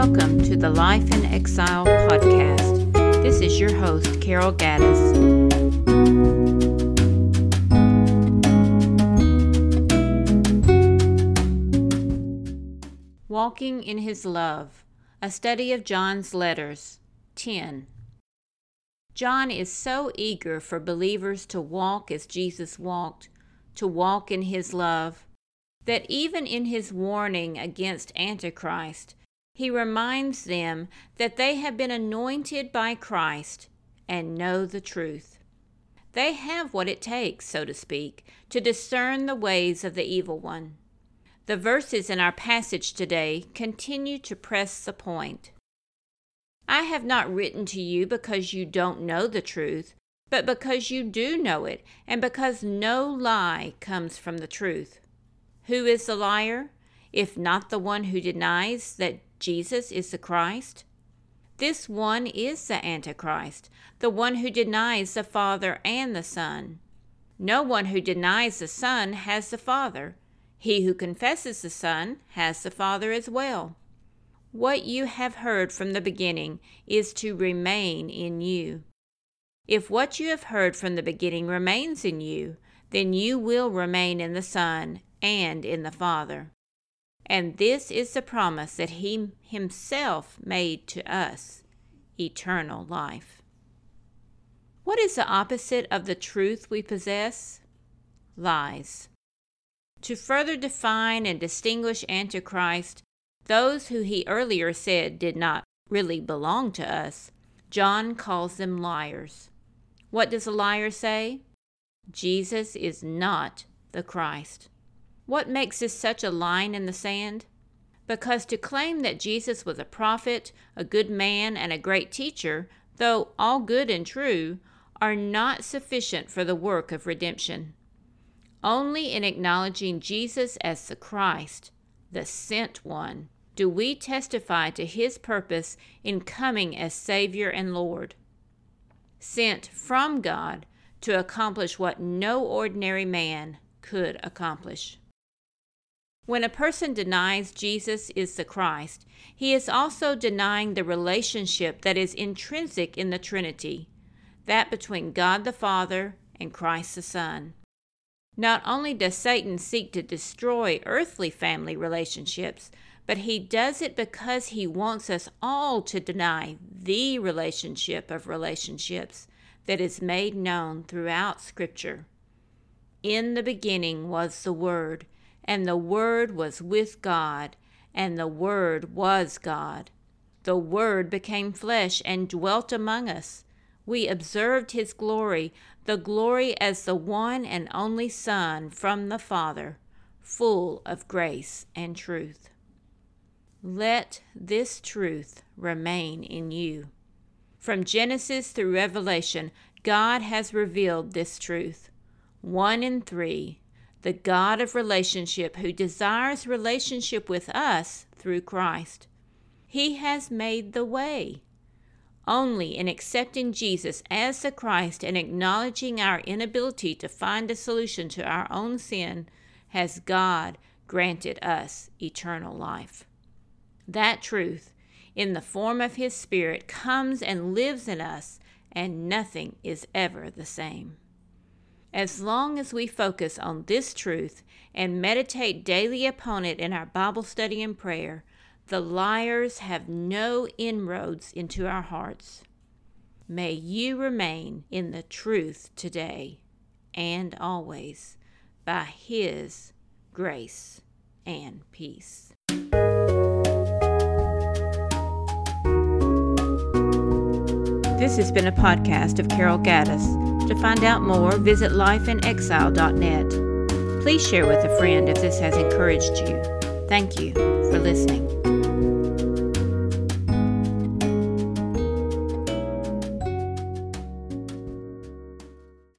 Life in Exile podcast. This is your host, Carol Gaddis. Walking in His Love, a study of John's letters, 10. John is so eager for believers to walk as Jesus walked, to walk in his love, that even in his warning against Antichrist, he reminds them that they have been anointed by Christ and know the truth. They have what it takes, so to speak, to discern the ways of the evil one. The verses in our passage today continue to press the point. I have not written to you because you don't know the truth, but because you do know it, and because no lie comes from the truth. Who is the liar, if not the one who denies that Jesus is the Christ? This one is the Antichrist, the one who denies the Father and the Son. No one who denies the Son has the Father. He who confesses the Son has the Father as well. What you have heard from the beginning is to remain in you. If what you have heard from the beginning remains in you, then you will remain in the Son and in the Father. And this is the promise that He Himself made to us eternal life. What is the opposite of the truth we possess? Lies. To further define and distinguish Antichrist, those who he earlier said did not really belong to us, John calls them liars. What does a liar say? Jesus is not the Christ. What makes this such a line in the sand? Because to claim that Jesus was a prophet, a good man, and a great teacher, though all good and true, are not sufficient for the work of redemption. Only in acknowledging Jesus as the Christ, the sent one, do we testify to his purpose in coming as Savior and Lord. Sent from God to accomplish what no ordinary man could accomplish. When a person denies Jesus is the Christ, he is also denying the relationship that is intrinsic in the Trinity, that between God the Father and Christ the Son. Not only does Satan seek to destroy earthly family relationships, but he does it because he wants us all to deny the relationship of relationships that is made known throughout Scripture. In the beginning was the Word, and the Word was with God, and the Word was God. The Word became flesh and dwelt among us. We observed his glory, the glory as the one and only Son from the Father, full of grace and truth. Let this truth remain in you. From Genesis through Revelation, God has revealed this truth. One in three, the God of relationship who desires relationship with us through Christ. He has made the way. Only in accepting Jesus as the Christ and acknowledging our inability to find a solution to our own sin has God granted us eternal life. That truth, in the form of His Spirit, comes and lives in us, and nothing is ever the same. As long as we focus on this truth and meditate daily upon it in our Bible study and prayer, the liars have no inroads into our hearts. May you remain in the truth today and always by His grace and peace. This has been a podcast of Carol Gaddis. To find out more, visit lifeinexile.net. Please share with a friend if this has encouraged you. Thank you for listening.